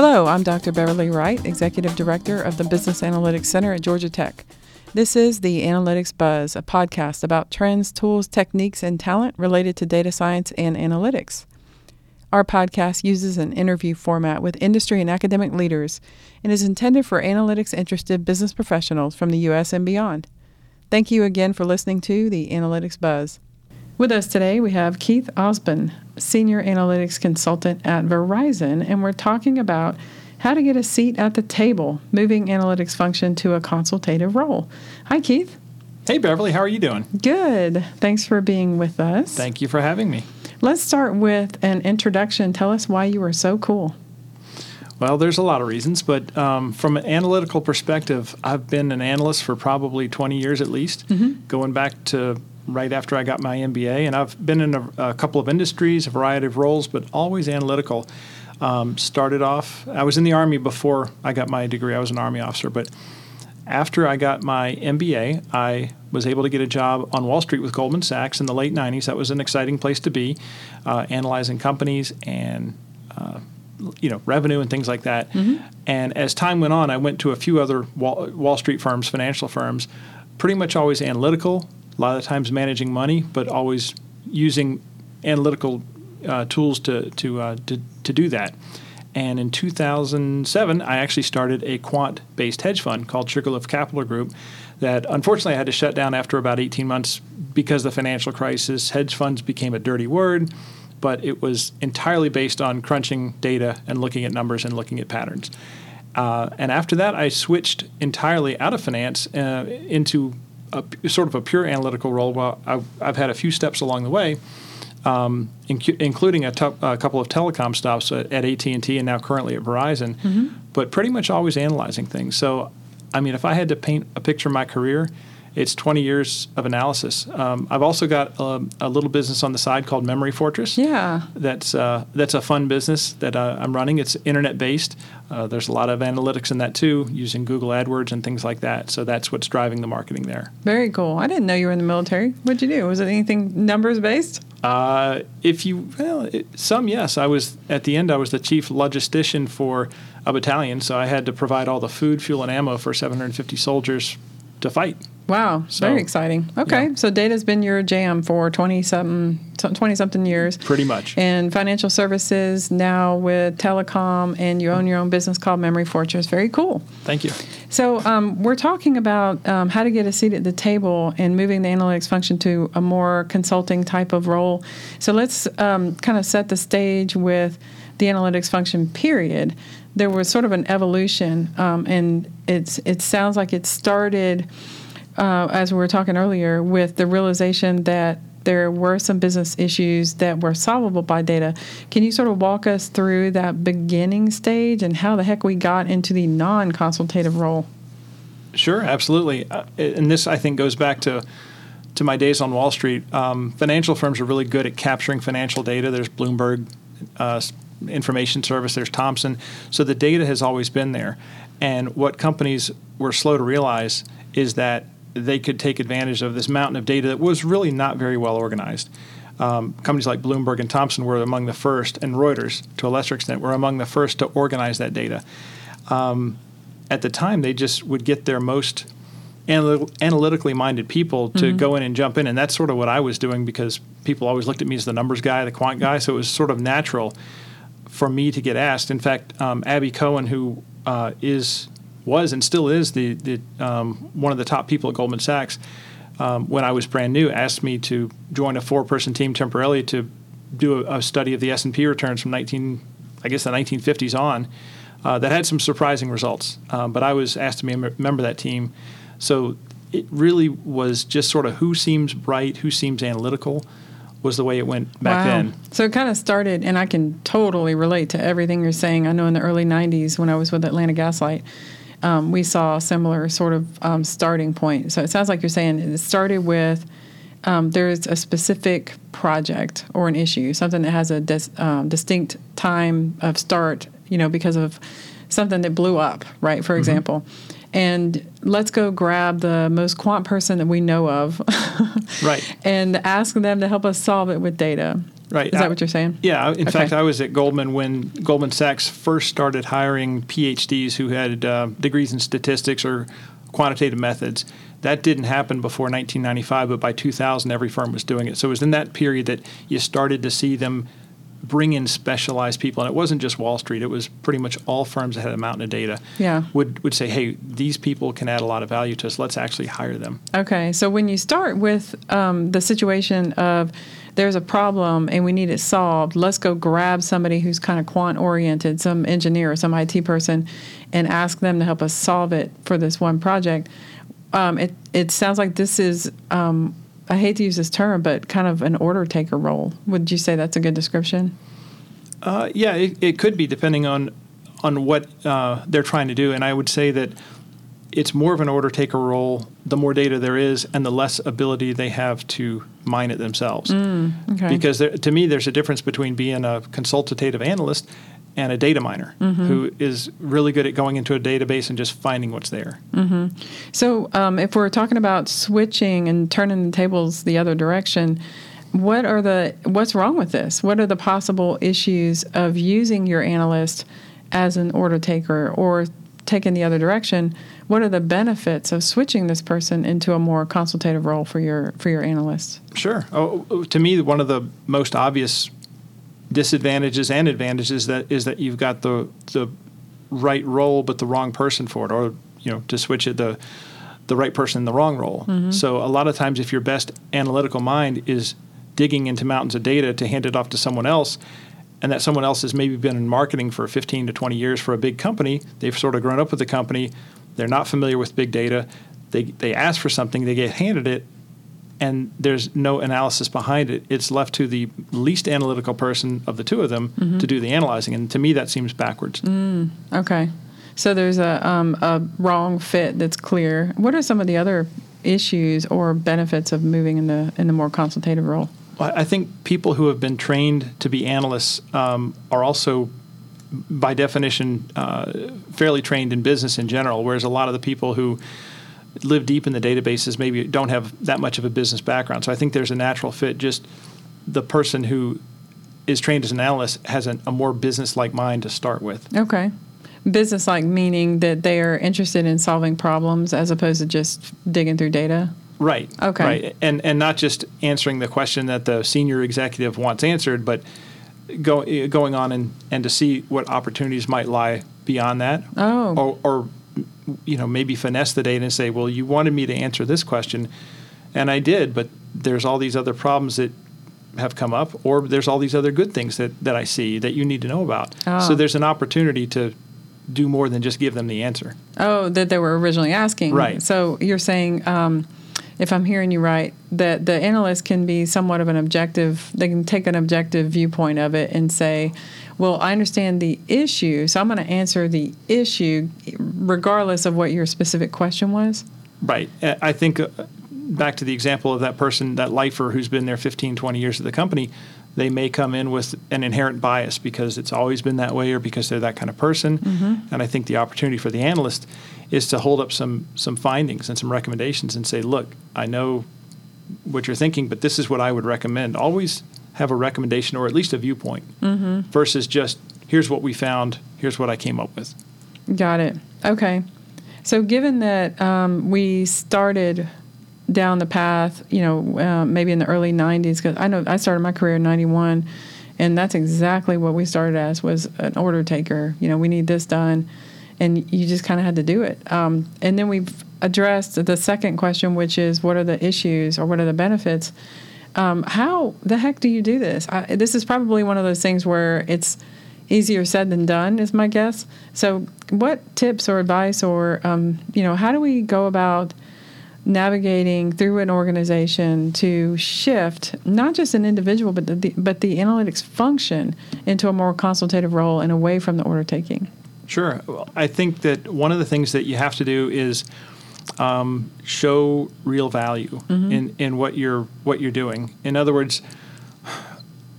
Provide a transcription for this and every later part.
Hello, I'm Dr. Beverly Wright, Executive Director of the Business Analytics Center at Georgia Tech. This is the Analytics Buzz, a podcast about trends, tools, techniques, and talent related to data science and analytics. Our podcast uses an interview format with industry and academic leaders and is intended for analytics interested business professionals from the U.S. and beyond. Thank you again for listening to the Analytics Buzz. With us today, we have Keith Osbon, Senior Analytics Consultant at Verizon, and we're talking about how to get a seat at the table, moving analytics function to a consultative role. Hi, Keith. Hey, Beverly, how are you doing? Good. Thanks for being with us. Thank you for having me. Let's start with an introduction. Tell us why you are so cool. Well, there's a lot of reasons, but um, from an analytical perspective, I've been an analyst for probably 20 years at least, mm-hmm. going back to right after I got my MBA, and I've been in a, a couple of industries, a variety of roles, but always analytical. Um, started off, I was in the Army before I got my degree. I was an Army officer, but after I got my MBA, I was able to get a job on Wall Street with Goldman Sachs in the late 90s. That was an exciting place to be, uh, analyzing companies and uh, you know revenue and things like that. Mm-hmm. And as time went on, I went to a few other Wall, Wall Street firms, financial firms, pretty much always analytical, a lot of times managing money, but always using analytical uh, tools to to, uh, to to do that. And in 2007, I actually started a quant-based hedge fund called Sugarloaf Capital Group. That unfortunately I had to shut down after about 18 months because the financial crisis. Hedge funds became a dirty word, but it was entirely based on crunching data and looking at numbers and looking at patterns. Uh, and after that, I switched entirely out of finance uh, into a, sort of a pure analytical role. Well, I've, I've had a few steps along the way, um, including a, couple of telecom stops at, at AT&T and now currently at Verizon, mm-hmm. but pretty much always analyzing things. So, I mean, if I had to paint a picture of my career, it's 20 years of analysis. Um, I've also got a, a, little business on the side called Memory Fortress. Yeah, that's uh, that's a fun business that uh, I'm running. It's internet based. Uh, there's a lot of analytics in that too, using Google AdWords and things like that. So that's what's driving the marketing there. Very cool. I didn't know you were in the military. What'd you do? Was it anything numbers based? Uh, if you well, it, some yes. I was at the end. I was the chief logistician for a battalion, so I had to provide all the food, fuel, and ammo for 750 soldiers to fight. Wow, so, very exciting. Okay, yeah. so data's been your jam for 20 something 20 something years. Pretty much. And financial services now with telecom and you own your own business called Memory Fortress. Very cool. Thank you. So, um, we're talking about um, how to get a seat at the table and moving the analytics function to a more consulting type of role. So, let's um, kind of set the stage with the analytics function period. There was sort of an evolution, um, and it's it sounds like it started uh, as we were talking earlier, with the realization that there were some business issues that were solvable by data. Can you sort of walk us through that beginning stage and how the heck we got into the non consultative role? Sure, absolutely. Uh, and this, I think, goes back to to my days on Wall Street. Um, financial firms are really good at capturing financial data. There's Bloomberg uh, Information Service, there's Thomson. So the data has always been there. And what companies were slow to realize is that they could take advantage of this mountain of data that was really not very well organized. Um, companies like Bloomberg and Thomson were among the first, and Reuters, to a lesser extent, were among the first to organize that data. Um, at the time, they just would get their most anal- analytically minded people to mm-hmm. go in and jump in, and that's sort of what I was doing because people always looked at me as the numbers guy, the quant guy, so it was sort of natural for me to get asked. In fact, um, Abby Cohen, who uh, is was and still is the, the um, one of the top people at Goldman Sachs. Um, when I was brand new, asked me to join a four-person team temporarily to do a, a study of the S&P returns from 19, I guess the 1950s on. Uh, that had some surprising results, um, but I was asked to be a member of that team. So it really was just sort of who seems bright, who seems analytical, was the way it went back wow. then. So it kind of started, and I can totally relate to everything you're saying. I know in the early 90s when I was with Atlanta Gaslight, um, we saw a similar sort of um, starting point. So it sounds like you're saying it started with um, there's a specific project or an issue, something that has a dis, um, distinct time of start, you know, because of something that blew up, right? For mm-hmm. example. And let's go grab the most quant person that we know of, right? And ask them to help us solve it with data. Right. Is that what you're saying? Yeah. In Okay. fact, I was at Goldman when Goldman Sachs first started hiring PhDs who had uh, degrees in statistics or quantitative methods. That didn't happen before 1995, but by 2000, every firm was doing it. So it was in that period that you started to see them bring in specialized people, and it wasn't just Wall Street. It was pretty much all firms that had a mountain of data. Yeah. Would would say, hey, these people can add a lot of value to us. Let's actually hire them. Okay, so when you start with um, the situation of there's a problem and we need it solved, let's go grab somebody who's kind of quant oriented, some engineer or some IT person, and ask them to help us solve it for this one project. Um, it it sounds like this is um, I hate to use this term, but kind of an order taker role. Would you say that's a good description? Uh, yeah, it, it could be depending on on what uh, they're trying to do, and I would say that it's more of an order taker role. The more data there is, and the less ability they have to mine it themselves. Okay. Because there, to me, there's a difference between being a consultative analyst and a data miner who is really good at going into a database and just finding what's there. So, um, if we're talking about switching and turning the tables the other direction, what are the what's wrong with this? What are the possible issues of using your analyst as an order taker or taking the other direction? What are the benefits of switching this person into a more consultative role for your for your analyst? Sure. Oh, to me, one of the most obvious disadvantages and advantages that is that you've got the the right role but the wrong person for it, or you know, to switch it the the right person in the wrong role. Mm-hmm. So a lot of times, if your best analytical mind is digging into mountains of data to hand it off to someone else, and that someone else has maybe been in marketing for 15 to 20 years for a big company, they've sort of grown up with the company, they're not familiar with big data, they they ask for something, they get handed it, and there's no analysis behind it. It's left to the least analytical person of the two of them to do the analyzing, and to me that seems backwards. Okay, so there's a um, a wrong fit that's clear. What are some of the other issues or benefits of moving in the in the more consultative role? Well, I think people who have been trained to be analysts um, are also, by definition, uh, fairly trained in business in general. Whereas a lot of the people who live deep in the databases maybe don't have that much of a business background. So I think there's a natural fit. Just the person who is trained as an analyst has an, a more business-like mind to start with. Okay. Business like meaning that they are interested in solving problems as opposed to just digging through data. Right. Okay. Right. And and not just answering the question that the senior executive wants answered, but go, going on and, and to see what opportunities might lie beyond that. Oh. Or, or you know maybe finesse the data and say, well, you wanted me to answer this question, and I did, but there's all these other problems that have come up, or there's all these other good things that, that I see that you need to know about. Ah. So there's an opportunity to do more than just give them the answer. Oh, that they were originally asking. Right. So you're saying, um, if I'm hearing you right, that the analyst can be somewhat of an objective, they can take an objective viewpoint of it and say, well, I understand the issue, so I'm going to answer the issue regardless of what your specific question was. Right. Uh, I think uh, back to the example of that person, that lifer who's been there 15, 20 years at the company, they may come in with an inherent bias because it's always been that way or because they're that kind of person. And I think the opportunity for the analyst is to hold up some some findings and some recommendations and say, look, I know what you're thinking, but this is what I would recommend. Always have a recommendation or at least a viewpoint versus just here's what we found, here's what I came up with. Got it. Okay. So, given that um, we started down the path, you know, uh, maybe in the early '90s, because I know I started my career in '91, and that's exactly what we started as was an order taker. You know, we need this done, and you just kind of had to do it. Um, and then we've addressed the second question, which is what are the issues or what are the benefits? Um, how the heck do you do this? I, this is probably one of those things where it's easier said than done, is my guess. So, what tips or advice, or um, you know, how do we go about navigating through an organization to shift not just an individual, but the but the analytics function into a more consultative role and away from the order taking? Sure. Well, I think that one of the things that you have to do is um, show real value in, in what you're what you're doing. In other words,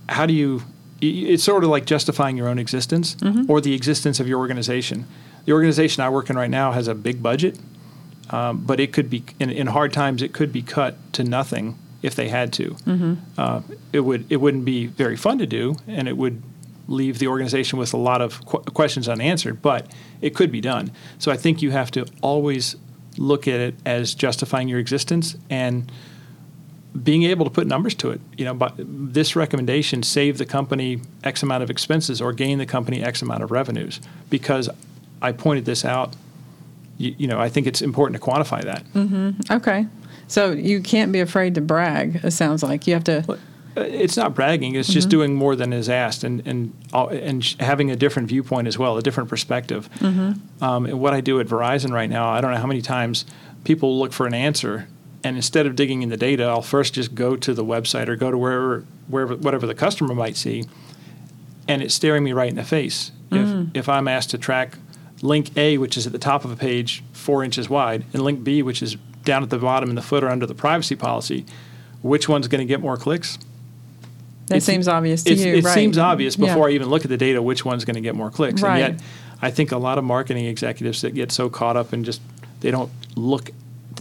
how do you? It's sort of like justifying your own existence or the existence of your organization. The organization I work in right now has a big budget, um, but it could be in, in hard times. It could be cut to nothing if they had to. Uh, it would it wouldn't be very fun to do, and it would leave the organization with a lot of qu- questions unanswered. But it could be done. So I think you have to always look at it as justifying your existence and being able to put numbers to it. You know, but this recommendation save the company X amount of expenses or gain the company X amount of revenues because I pointed this out. You, you know, I think it's important to quantify that. Mm-hmm. Okay. So you can't be afraid to brag. It sounds like you have to. Uh, It's not bragging; it's just doing more than is asked, and and and having a different viewpoint as well, a different perspective. Um, and what I do at Verizon right now, I don't know how many times people look for an answer, and instead of digging in the data, I'll first just go to the website or go to wherever wherever whatever the customer might see, and it's staring me right in the face. If if I'm asked to track link A, which is at the top of a page, four inches wide, and link B, which is down at the bottom in the footer under the privacy policy, which one's going to get more clicks? That It's- seems obvious to you, It right? seems obvious Yeah. before I even look at the data which one's going to get more clicks. Right. And yet, I think a lot of marketing executives that get so caught up in just they don't look,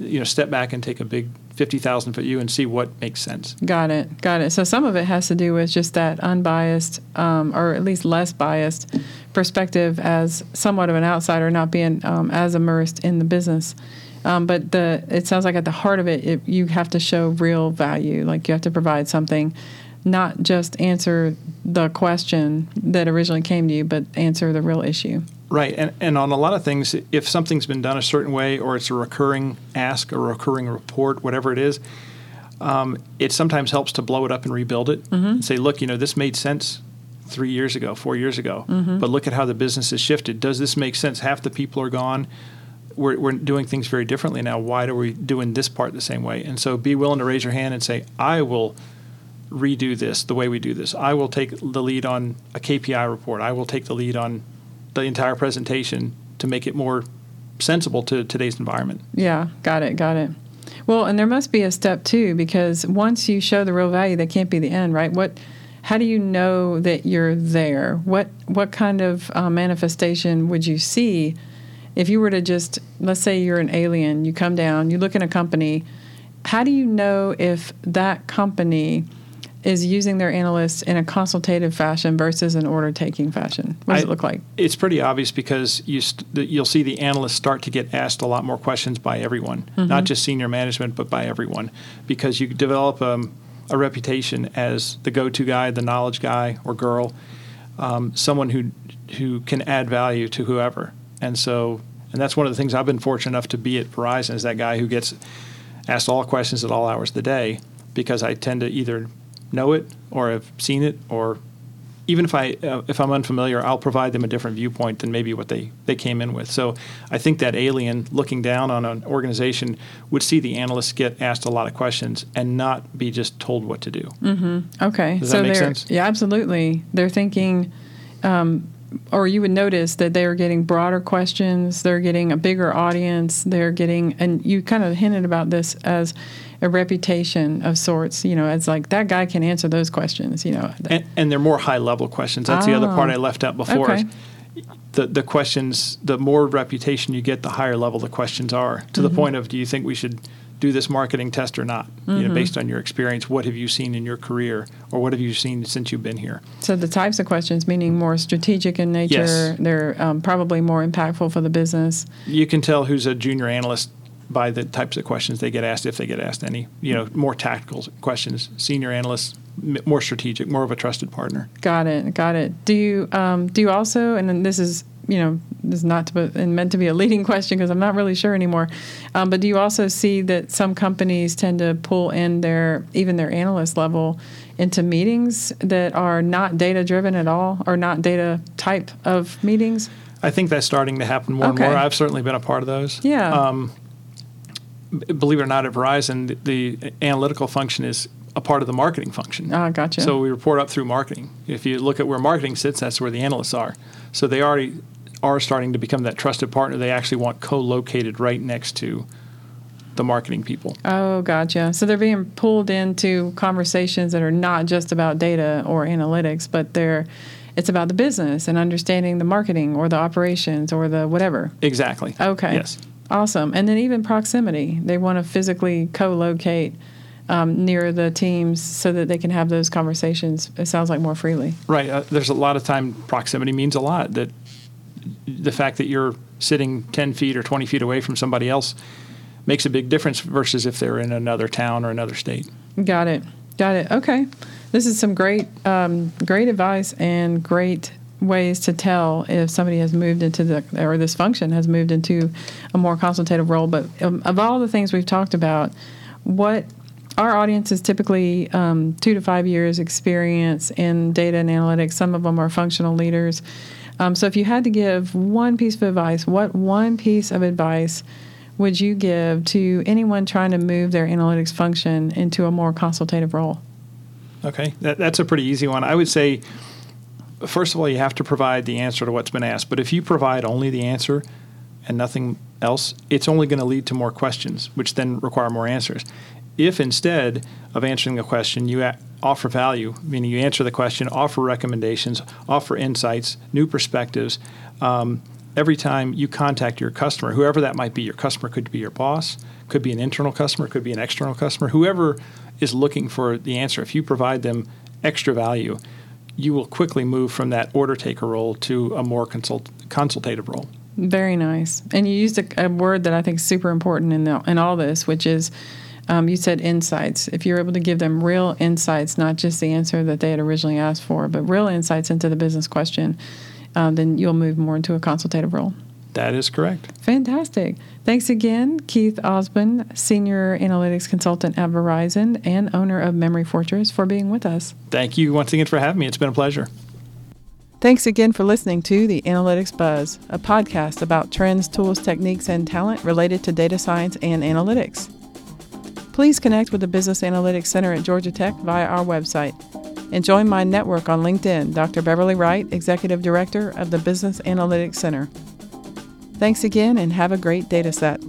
you know, step back and take a big fifty thousand foot view and see what makes sense. Got it. Got it. So some of it has to do with just that unbiased, um, or at least less biased perspective as somewhat of an outsider, not being um, as immersed in the business. Um, but the it sounds like at the heart of it, it, you have to show real value. Like you have to provide something, not just answer the question that originally came to you, but answer the real issue. Right, and, and on a lot of things, if something's been done a certain way, or it's a recurring ask, a recurring report, whatever it is, um, it sometimes helps to blow it up and rebuild it and say, look, you know, this made sense three years ago, four years ago, but look at how the business has shifted. Does this make sense? Half the people are gone. We're, we're doing things very differently now. Why are we doing this part the same way? And so be willing to raise your hand and say, I will redo this the way we do this. I will take the lead on a KPI report. I will take the lead on the entire presentation to make it more sensible to today's environment. Yeah, got it, got it. Well, and there must be a step too, because once you show the real value, that can't be the end, right? What, how do you know that you're there? What what kind of uh, manifestation would you see if you were to just let's say you're an alien, you come down, you look in a company. How do you know if that company is using their analysts in a consultative fashion versus an order taking fashion? What does I- it look like? It's pretty obvious because you st- you'll see the analysts start to get asked a lot more questions by everyone, not just senior management, but by everyone, because you develop um, a reputation as the go-to guy, the knowledge guy or girl, um, someone who who can add value to whoever. And so, and that's one of the things I've been fortunate enough to be at Verizon is that guy who gets asked all questions at all hours of the day because I tend to either know it or have seen it or even if I uh, if I'm unfamiliar, I'll provide them a different viewpoint than maybe what they, they came in with. So I think that alien looking down on an organization would see the analysts get asked a lot of questions and not be just told what to do. Okay. Does so that make sense? Yeah, absolutely. They're thinking, um, or you would notice that they're getting broader questions. They're getting a bigger audience. They're getting, and you kind of hinted about this as a reputation of sorts. You know, it's like that guy can answer those questions. You know, And, and they're more high level questions. That's the other part Ah. I left out before. Okay. The, the questions, the more reputation you get, the higher level the questions are. To Mm-hmm. the point of, do you think we should do this marketing test or not? You Mm-hmm. know, based on your experience, what have you seen in your career, or what have you seen since you've been here? so the types of questions, meaning more strategic in nature, Yes. they're um, probably more impactful for the business. You can tell who's a junior analyst by the types of questions they get asked, if they get asked any. You know, more tactical questions. Senior analysts, m- more strategic, more of a trusted partner. Got it. Got it. Do you um, do you also? And then this is you know this is not to be, and meant to be a leading question because I'm not really sure anymore. Um, but do you also see that some companies tend to pull in their even their analyst level into meetings that are not data driven at all or not data type of meetings? I think that's starting to happen more Okay. and more. I've certainly been a part of those. Yeah. Um, believe it or not, at Verizon, the, the analytical function is a part of the marketing function. Ah, gotcha. So we report up through marketing. If you look at where marketing sits, that's where the analysts are. So they already are starting to become that trusted partner. They actually want co-located right next to the marketing people. Oh, gotcha. So they're being pulled into conversations that are not just about data or analytics, but they're it's about the business and understanding the marketing or the operations or the whatever. Exactly. Okay. Yes. Awesome. And then even proximity. They want to physically co locate um, near the teams so that they can have those conversations. It sounds like more freely. Right. Uh, there's a lot of time proximity means a lot. That the fact that you're sitting 10 feet or 20 feet away from somebody else makes a big difference versus if they're in another town or another state. Got it. Got it. Okay. This is some great, um, great advice and great ways to tell if somebody has moved into the or this function has moved into a more consultative role. But um, of all the things we've talked about, what our audience is typically um, two to five years experience in data and analytics. Some of them are functional leaders. Um, so if you had to give one piece of advice, what one piece of advice would you give to anyone trying to move their analytics function into a more consultative role? Okay, that, that's a pretty easy one. I would say, first of all, you have to provide the answer to what's been asked. But if you provide only the answer and nothing else, it's only going to lead to more questions, which then require more answers. If instead of answering a question, you a- offer value, meaning you answer the question, offer recommendations, offer insights, new perspectives, um, every time you contact your customer, whoever that might be, your customer could be your boss, could be an internal customer, could be an external customer, whoever is looking for the answer, if you provide them extra value, you will quickly move from that order taker role to a more consult- consultative role. Very nice. And you used a, a word that I think is super important in, the, in all this, which is um, you said insights. If you're able to give them real insights, not just the answer that they had originally asked for, but real insights into the business question, um, then you'll move more into a consultative role. That is correct. Fantastic. Thanks again, Keith Osbon, Senior Analytics Consultant at Verizon and owner of Memory Fortress, for being with us. Thank you once again for having me. It's been a pleasure. Thanks again for listening to the Analytics Buzz, a podcast about trends, tools, techniques, and talent related to data science and analytics. Please connect with the Business Analytics Center at Georgia Tech via our website and join my network on LinkedIn, Dr. Beverly Wright, Executive Director of the Business Analytics Center. Thanks again and have a great data set.